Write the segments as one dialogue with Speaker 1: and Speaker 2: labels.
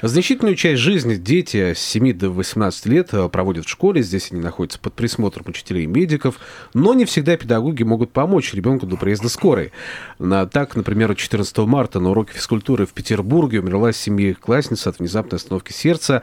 Speaker 1: Значительную часть жизни дети с 7 до 18 лет э, проводят в школе. Здесь они находятся под присмотром учителей и медиков. Но не всегда педагоги могут помочь ребенку до приезда скорой. Так, например, 14 марта на уроке физкультуры в Петербурге умерла семиклассница от внезапной остановки сердца.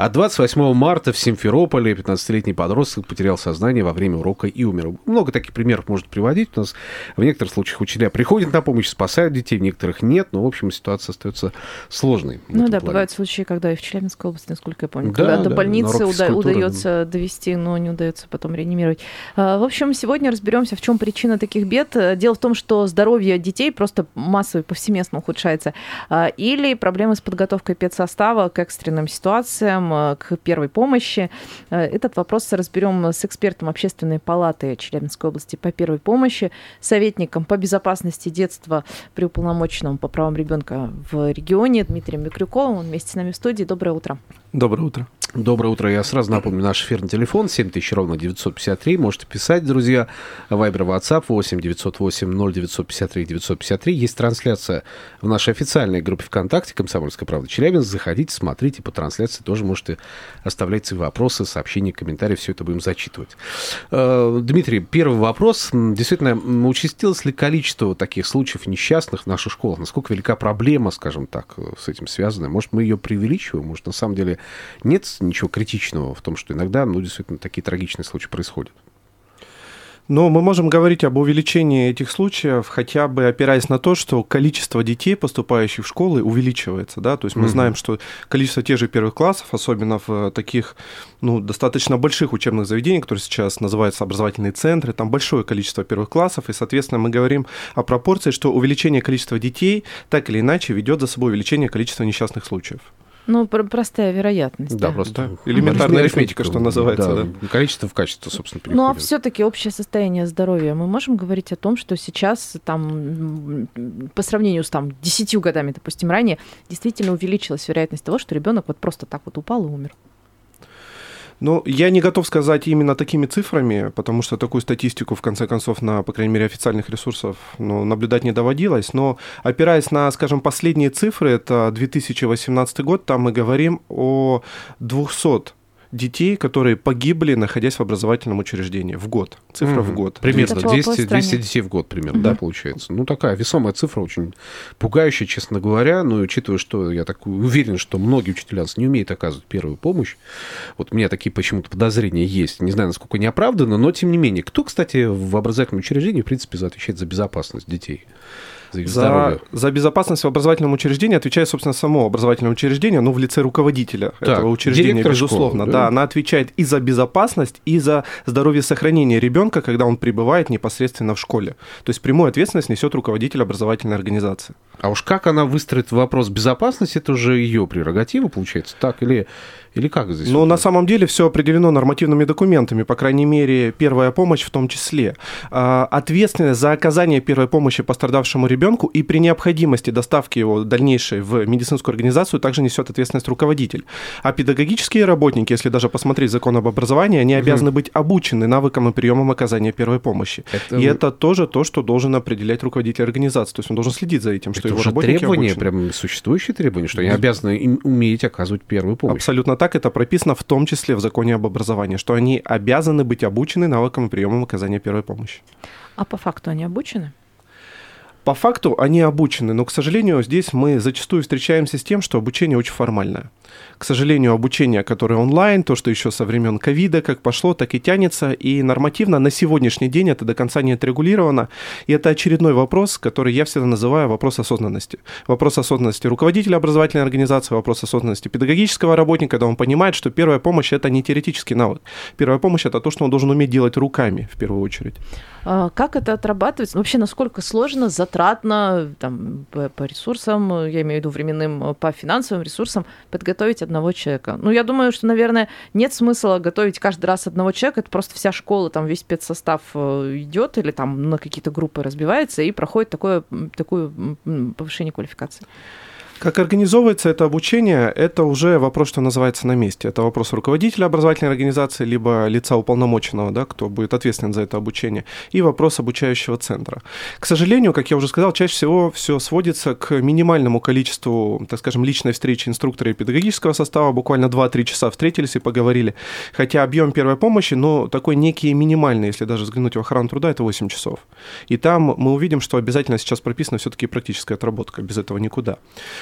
Speaker 1: А 28 марта в Симферополе 15-летний подросток потерял сознание во время урока и умер. Много таких примеров можно приводить. У нас в некоторых случаях учителя приходят на помощь, спасают детей, в некоторых нет. Но, в общем, ситуация остается сложной.
Speaker 2: Ну да,
Speaker 1: плане.
Speaker 2: бывают случаи, когда и в Челябинской области, насколько я помню,
Speaker 1: Да,
Speaker 2: когда
Speaker 1: да,
Speaker 2: до больницы уда- удается довести, но не удается потом реанимировать. А, В общем, сегодня разберемся, в чем причина таких бед. Дело в том, что здоровье детей просто массово и повсеместно ухудшается. А, Или проблемы с подготовкой педсостава к экстренным ситуациям, э, к первой помощи. Э, Этот вопрос разберем с экспертом Общественной палаты Челябинской области по первой помощи, советником по безопасности детства при уполномоченном по правам ребенка в регионе Дмитрием Микрюковым. Он вместе с нами в студии. Доброе утро.
Speaker 3: Доброе утро.
Speaker 1: Доброе утро. Я сразу напомню наш эфирный телефон 7000 ровно 953. Можете писать, друзья. Вайбер, WhatsApp 8 908 0953 953. Есть трансляция в нашей официальной группе ВКонтакте «Комсомольская правда Челябинск». Заходите, смотрите. По трансляции тоже можете оставлять свои вопросы, сообщения, комментарии. Все это будем зачитывать. Э, Дмитрий, первый вопрос. Действительно, участилось ли количество таких случаев несчастных в наших школах? Насколько велика проблема, скажем так, с этим связанная? Может, мы ее преувеличиваем? Может, на самом деле нет ничего критичного в том, что иногда, ну, действительно, такие трагичные случаи происходят?
Speaker 3: Но мы можем говорить об увеличении этих случаев, хотя бы опираясь на то, что количество детей, поступающих в школы, увеличивается. Да? То есть мы
Speaker 1: Мгм.
Speaker 3: знаем, что количество тех же первых классов, особенно в э, таких ну, достаточно больших учебных заведениях, которые сейчас называются образовательные центры, там большое количество первых классов, и, соответственно, мы говорим о пропорции, что увеличение количества детей так или иначе ведет за собой увеличение количества несчастных случаев.
Speaker 2: Ну, про- простая вероятность.
Speaker 1: Да,
Speaker 2: да.
Speaker 1: просто
Speaker 3: Да, элементарная арифметика, что называется, да.
Speaker 1: Количество в качество, собственно,
Speaker 2: Ну, а
Speaker 1: переходит.
Speaker 2: все-таки общее состояние здоровья. Мы можем говорить о том, что сейчас там по сравнению с там десятью годами, допустим, ранее, действительно увеличилась вероятность того, что ребенок вот просто так вот упал и умер.
Speaker 3: Ну, я не готов сказать именно такими цифрами, потому что такую статистику, в конце концов, на, по крайней мере, официальных ресурсов ну, наблюдать не доводилось. Но опираясь на, скажем, последние цифры, это 2018 год, там мы говорим о 200 детей, которые погибли, находясь в образовательном учреждении в год. Цифра в
Speaker 1: Мгм.
Speaker 3: год.
Speaker 1: Примерно
Speaker 2: Это по- по
Speaker 1: 200,
Speaker 2: стране.
Speaker 1: 200 детей в год примерно, да,
Speaker 2: Мгм.
Speaker 1: получается. Ну, такая весомая цифра, очень пугающая, честно говоря. Ну, и учитывая, что я так уверен, что многие учителя не умеют оказывать первую помощь. Вот у меня такие почему-то подозрения есть. Не знаю, насколько они оправданы, но тем не мененее. Кто, кстати, в образовательном учреждении, в принципе, за- отвечает за безопасность детей? За
Speaker 3: За, за безопасность в образовательном учреждении отвечает, собственно, само образовательное учреждение, но в лице руководителя
Speaker 1: Так,
Speaker 3: этого учреждения,
Speaker 1: директор
Speaker 3: безусловно.
Speaker 1: школы,
Speaker 3: да?
Speaker 1: да?
Speaker 3: она отвечает и за безопасность, и за здоровье сохранение ребенка, когда он пребывает непосредственно в школе. То есть прямую ответственность несет руководитель образовательной организации.
Speaker 1: А уж как она выстроит вопрос безопасности, это уже ее прерогатива, получается, так? Или, или как здесь?
Speaker 3: Но
Speaker 1: вот?
Speaker 3: на самом деле все определено нормативными документами, по крайней мере, первая помощь в том числе. А, Ответственность за оказание первой помощи пострадавшему ребенку и при необходимости доставки его дальнейшей в медицинскую организацию также несет ответственность руководитель. А педагогические работники, если даже посмотреть закон об образовании, они обязаны быть обучены навыкам и приемам оказания первой помощи.
Speaker 1: Это
Speaker 3: и это тоже то, что должен определять руководитель организации. То есть он должен следить за этим, что
Speaker 1: Это
Speaker 3: его
Speaker 1: уже
Speaker 3: работники
Speaker 1: требования,
Speaker 3: обучены.
Speaker 1: прям существующие требования, что они обязаны уметь оказывать первую помощь.
Speaker 3: Абсолютно так. Это прописано в том числе в законе об образовании, что они обязаны быть обучены навыкам и приемам оказания первой помощи.
Speaker 2: А по факту они обучены?
Speaker 3: По факту они обучены, но, к сожалению, здесь мы зачастую встречаемся с тем, что обучение очень формальное. К сожалению, обучение, которое онлайн, то, что еще со времен ковида, как пошло, так и тянется, и нормативно на сегодняшний день это до конца не отрегулировано. И это очередной вопрос, который я всегда называю вопрос осознанности. Вопрос осознанности руководителя образовательной организации, вопрос осознанности педагогического работника, когда он понимает, что первая помощь – это не теоретический навык. Первая помощь – это то, что он должен уметь делать руками, в первую очередь.
Speaker 2: А Как это отрабатывается? Вообще, насколько сложно, затратно там, по, ресурсам, я имею в виду временным, по финансовым ресурсам подготовить одного человека. Ну, я думаю, что, наверное, нет смысла готовить каждый раз одного человека, это просто вся школа, там весь спецсостав э, идет или там на какие-то группы разбивается и проходит такое, такое повышение квалификации.
Speaker 3: Как организовывается это обучение, это уже вопрос, что называется, на месте. Это вопрос руководителя образовательной организации, либо лица уполномоченного, да, кто будет ответственен за это обучение, и вопрос обучающего центра. К сожалению, как я уже сказал, чаще всего все сводится к минимальному количеству, так скажем, личной встречи инструктора и педагогического состава, буквально 2-3 часа встретились и поговорили. Хотя объем первой помощи, но такой некий минимальный, если даже взглянуть в охрану труда, это 8 часов. И там мы увидим, что обязательно сейчас прописана все-таки практическая отработка, без этого никуда.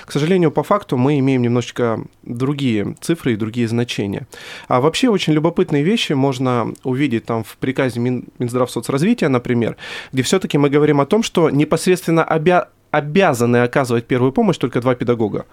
Speaker 3: К сожалению, по факту мы имеем немножечко другие цифры и другие значения. А вообще очень любопытные вещи можно увидеть там в приказе Мин, Минздравсоцразвития, например, где все-таки мы говорим о том, что непосредственно обя обязаны оказывать первую помощь только два педагога.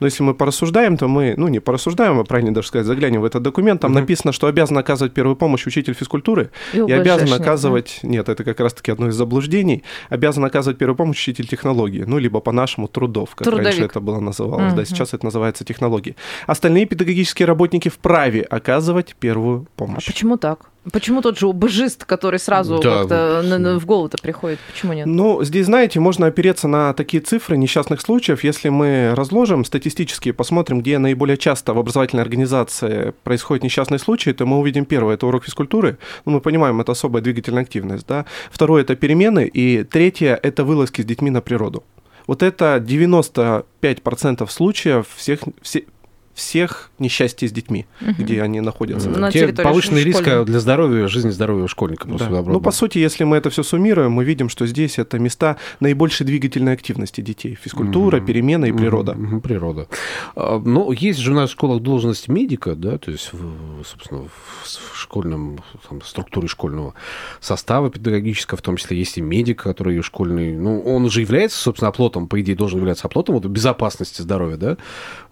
Speaker 3: Но если мы порассуждаем, то мы, ну не порассуждаем, а правильно даже сказать, заглянем в этот документ, там угу. написано, что обязан оказывать первую помощь учитель физкультуры и, и обязан оказывать, да? нет, это как раз-таки одно из заблуждений, обязан оказывать первую помощь учитель технологии, ну либо по-нашему трудов, как Трудовик. раньше это было называлось, угу. да, сейчас это называется технологии. Остальные педагогические работники вправе оказывать первую помощь.
Speaker 2: А почему так? Почему тот же убыжист, который сразу да. как-то в голову-то приходит? Почему нет?
Speaker 3: Ну, здесь, знаете, можно опереться на такие цифры несчастных случаев. Если мы разложим статистически, посмотрим, где наиболее часто в образовательной организации происходят несчастные случаи, то мы увидим первое – это урок физкультуры. Ну, мы понимаем, это особая двигательная активность. Да? Второе – это перемены. И третье – это вылазки с детьми на природу. Вот это 95% случаев всех, все, всех несчастий с детьми, угу. где они находятся.
Speaker 1: На Те повышенный риск для здоровья, жизни здоровья школьника.
Speaker 3: Да. Ну, по сути, если мы это все суммируем, мы видим, что здесь это места наибольшей двигательной активности детей. Физкультура, угу. перемена и природа.
Speaker 1: Угу. Природа. А, ну, есть же у нас в школах должность медика, да, то есть, собственно, в школьном, там, структуре школьного состава педагогического, в том числе есть и медик, который школьный, ну, он уже является, собственно, оплотом, по идее, должен являться оплотом вот, безопасности здоровья, да,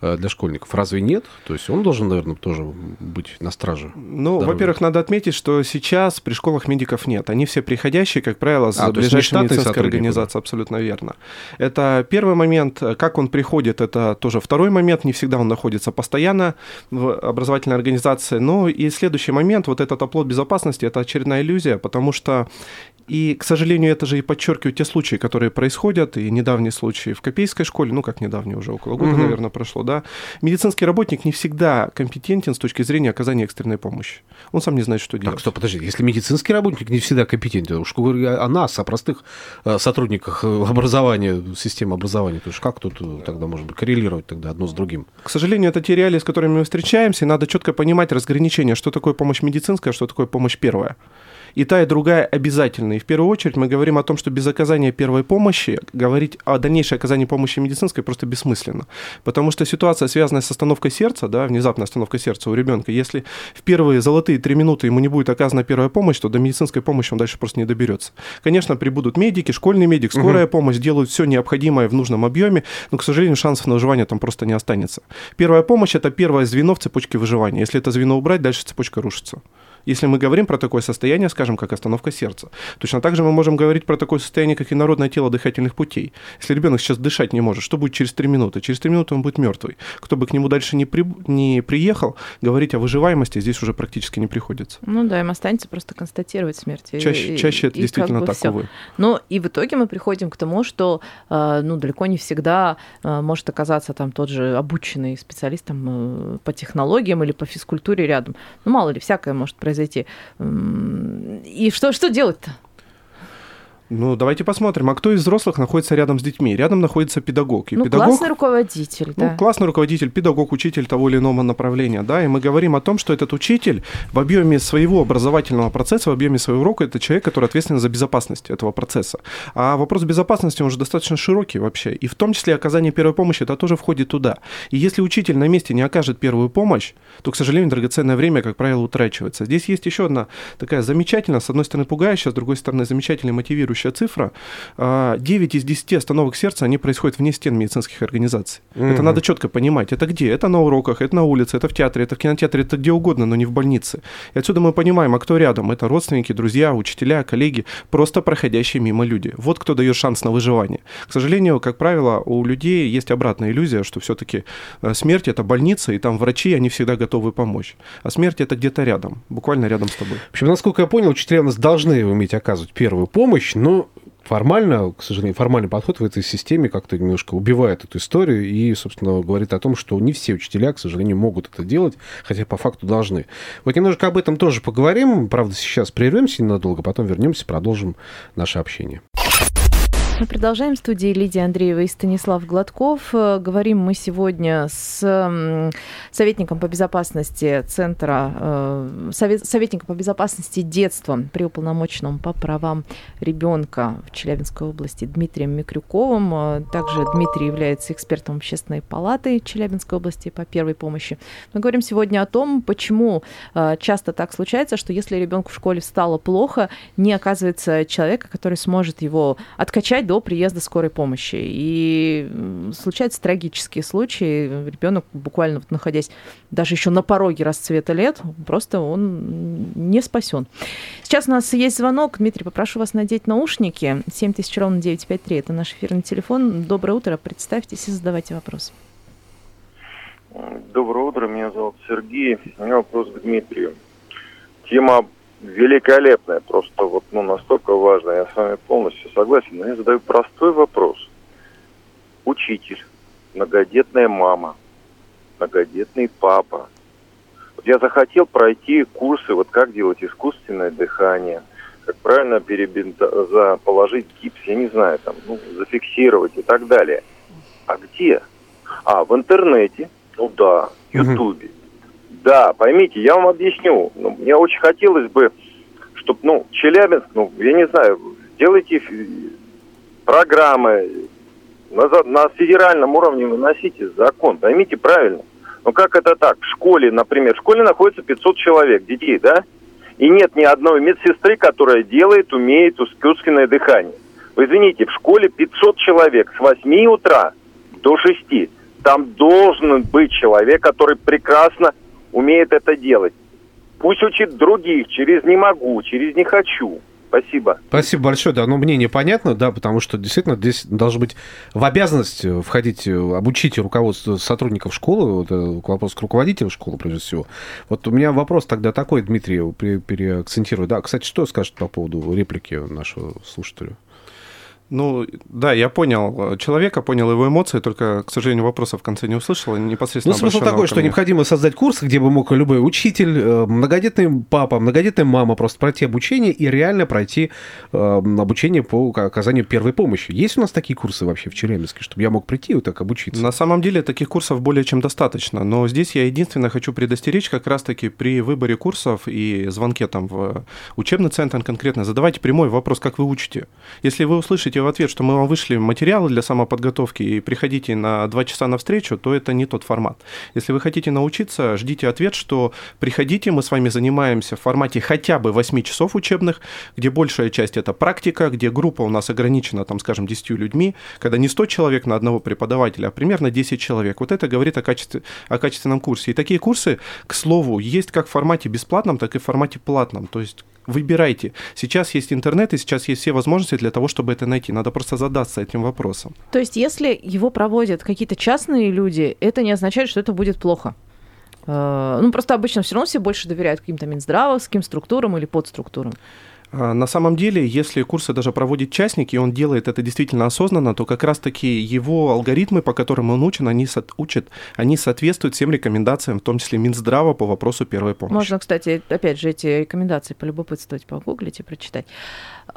Speaker 1: э, для школьников. Разве разве нет? То есть он должен, наверное, тоже быть на страже.
Speaker 3: Ну, во-первых, надо отметить, что сейчас при школах медиков нет. Они все приходящие, как правило, с а, ближайшей медицинской организацией. Абсолютно верно. Это первый момент. Как он приходит, это тоже второй момент. Не всегда он находится постоянно в образовательной организации. Ну и следующий момент, вот этот оплот безопасности, это очередная иллюзия, потому что и, к сожалению, это же и подчеркивают те случаи, которые происходят, и недавние случаи в Копейской школе, ну, как недавние уже, около года, угу. наверное, прошло, да. Медицинский работник не всегда компетентен с точки зрения оказания экстренной помощи. Он сам не знает, что делать.
Speaker 1: Так, стоп, подожди, если медицинский работник не всегда компетентен, уж говорю о нас, о простых э, сотрудниках э, образования, системы образования, то есть как тут э, тогда может быть коррелировать тогда одно с другим?
Speaker 3: К сожалению, это те реалии, с которыми мы встречаемся, и надо четко понимать разграничение, что такое помощь медицинская, что такое помощь первая и та, и другая обязательны. И в первую очередь мы говорим о том, что без оказания первой помощи говорить о дальнейшей оказании помощи медицинской просто бессмысленно. Потому что ситуация, связанная с остановкой сердца, да, внезапная остановка сердца у ребенка, если в первые золотые три минуты ему не будет оказана первая помощь, то до медицинской помощи он дальше просто не доберется. Конечно, прибудут медики, школьный медик, скорая угу. помощь, делают все необходимое в нужном объеме, но, к сожалению, шансов на выживание там просто не останется. Первая помощь – это первое звено в цепочке выживания. Если это звено убрать, дальше цепочка рушится. Если мы говорим про такое состояние, скажем, как остановка сердца, точно так же мы можем говорить про такое состояние, как и народное тело дыхательных путей. Если ребенок сейчас дышать не может, что будет через 3 минуты? Через 3 минуты он будет мертвый. Кто бы к нему дальше не, при... не приехал, говорить о выживаемости здесь уже практически не приходится.
Speaker 2: Ну да, им останется просто констатировать смерть.
Speaker 3: Чаще, и, чаще это и действительно как бы так, увы.
Speaker 2: Но и в итоге мы приходим к тому, что э, ну, далеко не всегда э, может оказаться там тот же обученный специалист там, э, по технологиям или по физкультуре рядом. Ну, мало ли, всякое может произойти. И что, что делать-то?
Speaker 3: Ну, давайте посмотрим, а кто из взрослых находится рядом с детьми? Рядом находится педагог.
Speaker 2: И ну, педагог, классный руководитель,
Speaker 3: ну,
Speaker 2: да.
Speaker 3: классный руководитель, педагог, учитель того или иного направления, да, и мы говорим о том, что этот учитель в объеме своего образовательного процесса, в объеме своего урока, это человек, который ответственен за безопасность этого процесса. А вопрос безопасности, он уже достаточно широкий вообще, и в том числе оказание первой помощи, это тоже входит туда. И если учитель на месте не окажет первую помощь, то, к сожалению, драгоценное время, как правило, утрачивается. Здесь есть еще одна такая замечательная, с одной стороны, пугающая, с другой стороны, замечательная мотивирующая ведущая цифра. А, 9 из 10 остановок сердца, они происходят вне стен медицинских организаций. Это
Speaker 1: Мгм.
Speaker 3: надо четко понимать. Это где? Это на уроках, это на улице, это в театре, это в кинотеатре, это где угодно, но не в больнице. И отсюда мы понимаем, а кто рядом? Это родственники, друзья, учителя, коллеги, просто проходящие мимо люди. Вот кто дает шанс на выживание. К сожалению, как правило, у людей есть обратная иллюзия, что все-таки смерть это больница, и там врачи, они всегда готовы помочь. А смерть это где-то рядом, буквально рядом с тобой.
Speaker 1: В общем, насколько я понял, учителя у нас должны уметь оказывать первую помощь, формально, к сожалению, формальный подход в этой системе как-то немножко убивает эту историю и, собственно, говорит о том, что не все учителя, к сожалению, могут это делать, хотя по факту должны. Вот немножко об этом тоже поговорим. Правда, сейчас прервемся ненадолго, потом вернемся, продолжим наше общение.
Speaker 2: Мы продолжаем в студии Лидия Андреева и Станислав Гладков. Э, Говорим мы сегодня с советником по безопасности Центра, э, совет- советником по безопасности детства при уполномоченном по правам ребенка в Челябинской области Дмитрием Микрюковым. Э, Также Дмитрий является экспертом Общественной палаты Челябинской области по первой помощи. Мы говорим сегодня о том, почему часто так случается, что если ребенку в школе стало плохо, не оказывается человека, который сможет его откачать до приезда скорой помощи. И случаются трагические случаи. Ребенок буквально вот находясь даже еще на пороге расцвета лет, просто он не спасен. Сейчас у нас есть звонок. Дмитрий, попрошу вас надеть наушники. 7000 ровно 953. Это наш эфирный телефон. Доброе утро. Представьтесь и задавайте вопрос.
Speaker 4: Доброе утро, меня зовут Сергей. У меня вопрос к Дмитрию. Тема великолепная, просто вот ну, настолько важная, я с вами полностью согласен, но я задаю простой вопрос. Учитель, многодетная мама, многодетный папа. Вот я захотел пройти курсы, вот как делать искусственное дыхание, как правильно перебинта... положить гипс, я не знаю, там, ну, зафиксировать и так далее. А где? А, в интернете, ну да, в. Ютубе. Да, поймите, я вам объясню. Ну, мне очень хотелось бы, чтобы, ну, Челябинск, ну, я не знаю, сделайте ф- программы, на, на федеральном уровне выносите закон, поймите правильно. Ну как это так? В школе, например, в школе находится 500 человек, детей, да? И нет ни одной медсестры, которая делает, умеет искусственное дыхание. Вы извините, в школе 500 человек с 8 утра до 6. Там должен быть человек, который прекрасно умеет это делать. Пусть учит других через «не могу», через «не хочу». Спасибо.
Speaker 1: Спасибо большое, да, ну, мнение понятно, да, потому что действительно здесь должно быть в обязанность э, входить, э, обучить руководство сотрудников школы, вот, э, к вопросу к руководителю школы, прежде всего. Вот у меня вопрос тогда такой, Дмитрий, пере- переакцентирую. Да, кстати, что скажет по поводу реплики нашего слушателя?
Speaker 3: Ну, да, я понял э, человека, понял его эмоции, только, к сожалению, вопроса в конце не услышал, непосредственно
Speaker 1: Ну, смысл такой,
Speaker 3: ко
Speaker 1: что необходимо создать курс, где бы мог любой учитель, э, многодетный папа, многодетная мама просто пройти обучение и реально пройти э, обучение по оказанию первой помощи. Есть у нас такие курсы вообще в Челябинске, чтобы я мог прийти и вот так обучиться?
Speaker 3: На самом деле таких курсов более чем достаточно, но здесь я единственное хочу предостеречь как раз-таки при выборе курсов и звонке там в учебный центр конкретно, задавайте прямой вопрос, как вы учите. Если вы услышите в ответ, что мы вам вышли материалы для самоподготовки и приходите на два часа на встречу, то это не тот формат. Если вы хотите научиться, ждите ответ, что приходите, мы с вами занимаемся в формате хотя бы 8 часов учебных, где большая часть это практика, где группа у нас ограничена, там, скажем, 10 людьми, когда не 100 человек на одного преподавателя, а примерно 10 человек. Вот это говорит о, качестве, о качественном курсе. И такие курсы, к слову, есть как в формате бесплатном, так и в формате платном. То есть выбирайте. Сейчас есть интернет, и сейчас есть все возможности для того, чтобы это найти. Надо просто задаться этим вопросом.
Speaker 2: То есть, если его проводят какие-то частные люди, это не означает, что это будет плохо. Э, Ну, просто обычно все равно все больше доверяют каким-то минздравовским структурам или подструктурам.
Speaker 3: А, На самом деле, если курсы даже проводит частник, и он делает это действительно осознанно, то как раз-таки его алгоритмы, по которым он учен, они со- учат, они соответствуют всем рекомендациям, в том числе Минздрава по вопросу первой помощи.
Speaker 2: Можно, кстати, опять же, эти рекомендации полюбопытствовать, погуглить и прочитать.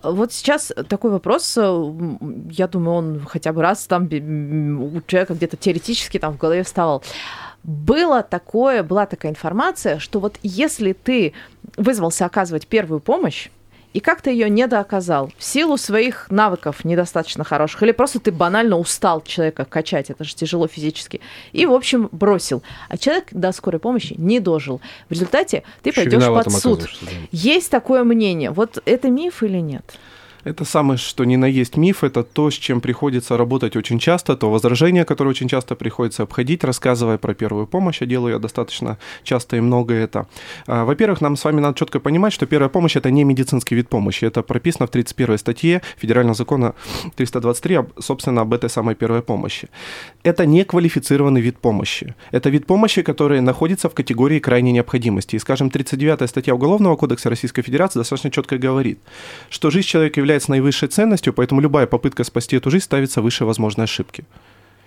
Speaker 2: Вот сейчас такой вопрос, я думаю, он хотя бы раз там у человека где-то теоретически там в голове вставал. Было такое, была такая информация, что вот если ты вызвался оказывать первую помощь, и как-то ее недооказал в силу своих навыков недостаточно хороших, или просто ты банально устал человека качать, это же тяжело физически, и, в общем, бросил. А человек до скорой помощи не дожил. В результате ты
Speaker 1: Еще
Speaker 2: пойдешь под суд.
Speaker 1: да.
Speaker 2: Есть такое мнение. Вот это миф или нет?
Speaker 3: Это самое, что ни на есть миф, это то, с чем приходится работать очень часто, то возражение, которое очень часто приходится обходить, рассказывая про первую помощь, а делаю я достаточно часто и много это. А, Во-первых, нам с вами надо четко понимать, что первая помощь – это не медицинский вид помощи, это прописано в 31 статье Федерального закона 323, об- собственно, об этой самой первой помощи. Это не квалифицированный вид помощи. Это вид помощи, который находится в категории крайней необходимости. И, скажем, 39 статья Уголовного кодекса Российской Федерации достаточно четко говорит, что жизнь человека является наивысшей ценностью, поэтому любая попытка спасти эту жизнь ставится выше возможной ошибки.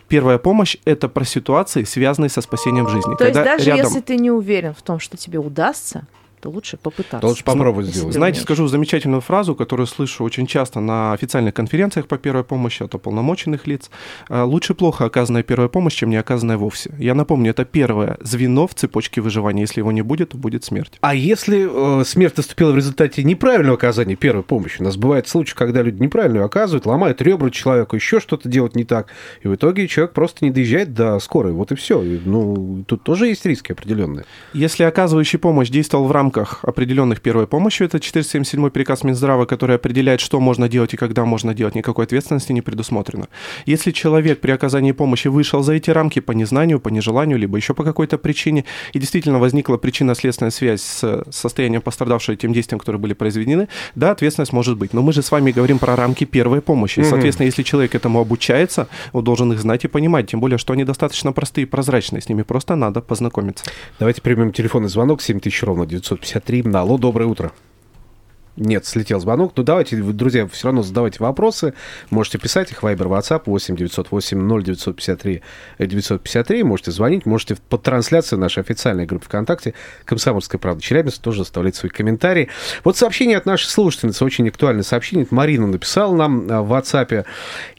Speaker 3: Первая помощь – это про ситуации, связанные со спасением жизни.
Speaker 2: То есть даже
Speaker 3: рядом-
Speaker 2: если ты не уверен в том, что тебе удастся, то лучше попытаться.
Speaker 1: Лучше попробовать
Speaker 2: Если
Speaker 1: сделать.
Speaker 3: Знаете,
Speaker 2: умеешь.
Speaker 3: скажу замечательную фразу, которую слышу очень часто на официальных конференциях по первой помощи от уполномоченных лиц. А, Лучше плохо оказанная первая помощь, чем не оказанная вовсе. Я напомню, это первое звено в цепочке выживания. Если его не будет, то будет смерть.
Speaker 1: А если э, смерть наступила в результате неправильного оказания первой помощи? У нас бывают случаи, когда люди неправильно оказывают, ломают ребра человеку, еще что-то делать не так, и в итоге человек просто не доезжает до скорой. Вот и все. Ну, тут тоже есть риски определенные.
Speaker 3: Если оказывающий помощь действовал в рамках определенных первой помощи, это 477 приказ Минздрава, который определяет, что можно делать и когда можно делать, никакой ответственности не предусмотрено. Если человек при оказании помощи вышел за эти рамки по незнанию, по нежеланию, либо еще по какой-то причине, и действительно возникла причинно-следственная связь с состоянием пострадавшего и тем действиям, которые были произведены, да, ответственность может быть. Но мы же с вами говорим про рамки первой помощи. И, соответственно, если человек этому обучается, он должен их знать и понимать. Тем более, что они достаточно простые и прозрачные. С ними просто надо познакомиться.
Speaker 1: Давайте примем телефонный звонок 7000 ровно 953. Алло, доброе утро. Нет, слетел звонок. Ну, давайте, друзья, все равно задавайте вопросы. Можете писать их. Вайбер, WhatsApp 8 908 0 953 953. Можете звонить. Можете по трансляции нашей официальной группы ВКонтакте «Комсомольская правда» Челябинск тоже оставлять свои комментарии. Вот сообщение от нашей слушательницы, очень актуальное сообщение. Марина написала нам а, в WhatsApp.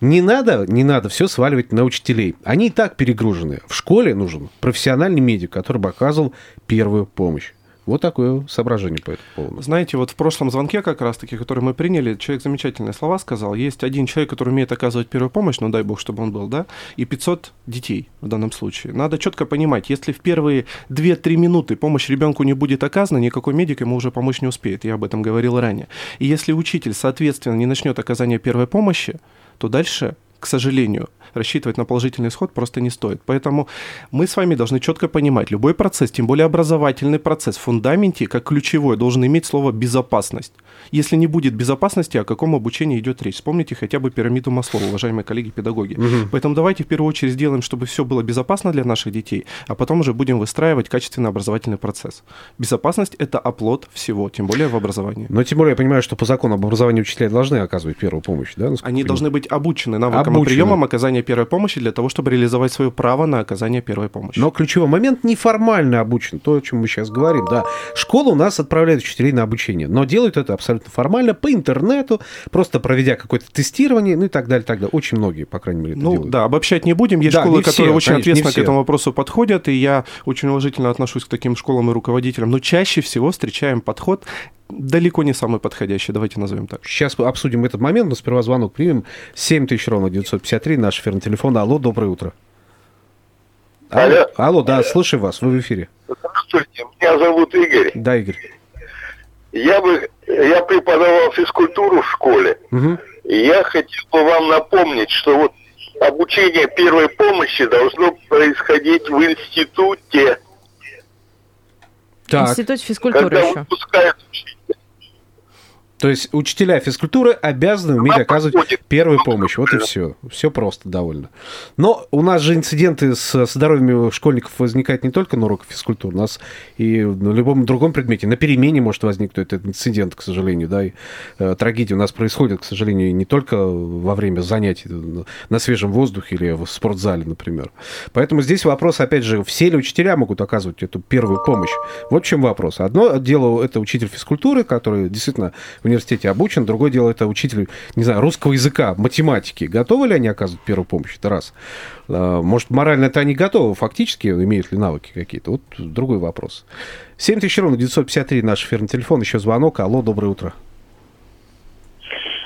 Speaker 1: Не надо, не надо все сваливать на учителей. Они и так перегружены. В школе нужен профессиональный медик, который бы оказывал первую помощь. Вот такое соображение по этому поводу.
Speaker 3: Знаете, вот в прошлом звонке как раз-таки, который мы приняли, человек замечательные слова сказал. Есть один человек, который умеет оказывать первую помощь, ну дай бог, чтобы он был, да, и 500 детей в данном случае. Надо четко понимать, если в первые 2-3 минуты помощь ребенку не будет оказана, никакой медик ему уже помочь не успеет. Я об этом говорил ранее. И если учитель, соответственно, не начнет оказание первой помощи, то дальше, к сожалению, рассчитывать на положительный исход просто не стоит. Поэтому мы с вами должны четко понимать, любой процесс, тем более образовательный процесс, в фундаменте, как ключевой, должен иметь слово «безопасность». Если не будет безопасности, о каком обучении идет речь? Вспомните хотя бы пирамиду Маслоу, уважаемые коллеги-педагоги. Поэтому давайте в первую очередь сделаем, чтобы все было безопасно для наших детей, а потом уже будем выстраивать качественный образовательный процесс. Безопасность – это оплот всего, тем более в образовании.
Speaker 1: Но тем более я понимаю, что по закону об образовании учителя должны оказывать первую помощь, да?
Speaker 3: Они должны быть обучены навыкам
Speaker 1: Обучены.
Speaker 3: и приемам оказания первой помощи для того, чтобы реализовать свое право на оказание первой помощи.
Speaker 1: Но ключевой момент неформально обучен, то, о чем мы сейчас говорим, да. Школа у нас отправляет учителей на обучение, но делают это абсолютно формально, по интернету, просто проведя какое-то тестирование, ну и так далее, так далее. Очень многие, по крайней мере, это
Speaker 3: Ну
Speaker 1: делают.
Speaker 3: да, обобщать не будем. Есть
Speaker 1: Да,
Speaker 3: школы,
Speaker 1: все,
Speaker 3: которые очень
Speaker 1: конечно,
Speaker 3: ответственно к этому вопросу подходят, и я очень уважительно отношусь к таким школам и руководителям. Но чаще всего встречаем подход далеко не самый подходящий, давайте назовем так.
Speaker 1: Сейчас обсудим этот момент, но сперва звонок примем. 7 тысяч ровно 953, наш эфирный телефон. Алло, доброе утро. Алло,
Speaker 5: Алло.
Speaker 1: алло, да, слушаю вас, вы в эфире.
Speaker 5: Здравствуйте, меня зовут Игорь.
Speaker 1: Да, Игорь.
Speaker 5: Я бы я преподавал физкультуру в школе.
Speaker 1: Мгм.
Speaker 5: И я хотел бы вам напомнить, что вот обучение первой помощи должно происходить в институте,
Speaker 1: Так,
Speaker 2: Институт физкультуры
Speaker 5: когда
Speaker 2: еще.
Speaker 5: выпускают.
Speaker 1: То есть учителя физкультуры обязаны уметь оказывать первую помощь. Вот и все. Все просто довольно. Но у нас же инциденты с здоровьем школьников возникают не только на уроках физкультуры. У нас и на любом другом предмете. На перемене может возникнуть этот инцидент, к сожалению. Да, и э, трагедии у нас происходят, к сожалению, не только во время занятий на- на свежем воздухе или в спортзале, например. Поэтому здесь вопрос, опять же, все ли учителя могут оказывать эту первую помощь? Вот в чем вопрос. Одно дело это учитель физкультуры, который действительно в университете обучен, другое дело это учитель, не знаю, русского языка, математики. Готовы ли они оказывать первую помощь? Это раз. А, Может, морально это они готовы, фактически имеют ли навыки какие-то? Вот другой вопрос. 7000 ровно 953 наш эфирный телефон, еще звонок. Алло, доброе утро.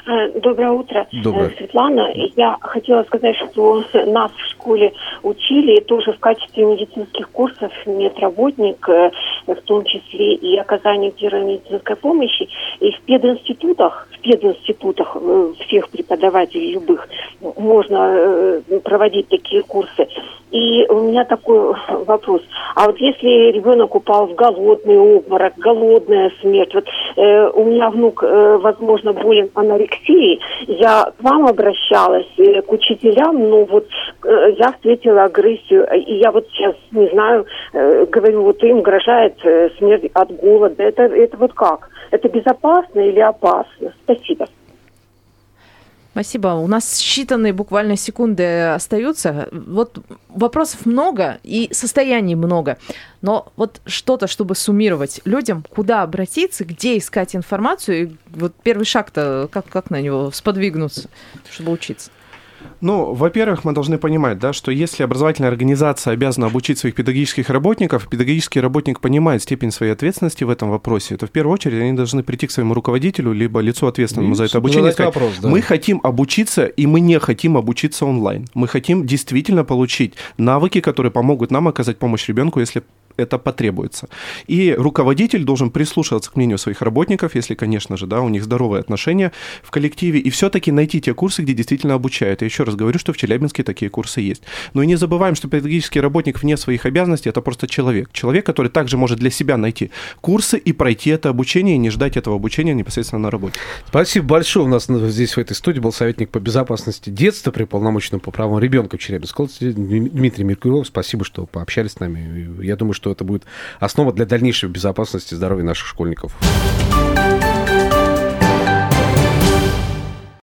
Speaker 6: Э, Доброе утро,
Speaker 1: Доброе.
Speaker 6: Э, Светлана. Я хотела сказать, что нас в школе учили, тоже в качестве медицинских курсов медработник, в том числе и оказание первой медицинской помощи. И в пединститутах, в пединститутах э, всех преподавателей любых можно э, проводить такие курсы. И у меня такой вопрос. А вот если ребенок упал в голодный обморок, голодная смерть, вот э, у меня внук, э, возможно, болен анорексией, я к вам обращалась, э, к учителям, но вот э, я встретила агрессию, и я вот сейчас не знаю, э, говорю, вот им угрожает смерть от голода. Это, это вот как? Это безопасно или опасно? Спасибо.
Speaker 2: Спасибо. У нас считанные буквально секунды остаются. Вот вопросов много и состояний много. Но вот что-то, чтобы суммировать людям, куда обратиться, где искать информацию, и вот первый шаг-то, как, как на него сподвигнуться, чтобы учиться?
Speaker 3: Ну, во-первых, мы должны понимать, да, что если образовательная организация обязана обучить своих педагогических работников, педагогический работник понимает степень своей ответственности в этом вопросе, то в первую очередь они должны прийти к своему руководителю, либо лицу ответственному
Speaker 1: И
Speaker 3: за это обучение и сказать,
Speaker 1: вопрос, да.
Speaker 3: мы хотим обучиться, и мы не хотим обучиться онлайн. Мы хотим действительно получить навыки, которые помогут нам оказать помощь ребенку, если это потребуется. И руководитель должен прислушиваться к мнению своих работников, если, конечно же, да, у них здоровые отношения в коллективе, и все-таки найти те курсы, где действительно обучают. Я еще раз говорю, что в Челябинске такие курсы есть. Но и не забываем, что педагогический работник вне своих обязанностей это просто человек. Человек, который также может для себя найти курсы и пройти это обучение, и не ждать этого обучения непосредственно на работе.
Speaker 1: Спасибо большое. У нас здесь в этой студии был советник по безопасности детства при полномоченном по правам ребенка в Челябинской Дмитрий Меркулов. Спасибо, что пообщались с нами. Я думаю, что это будет основа для дальнейшей безопасности здоровья наших школьников.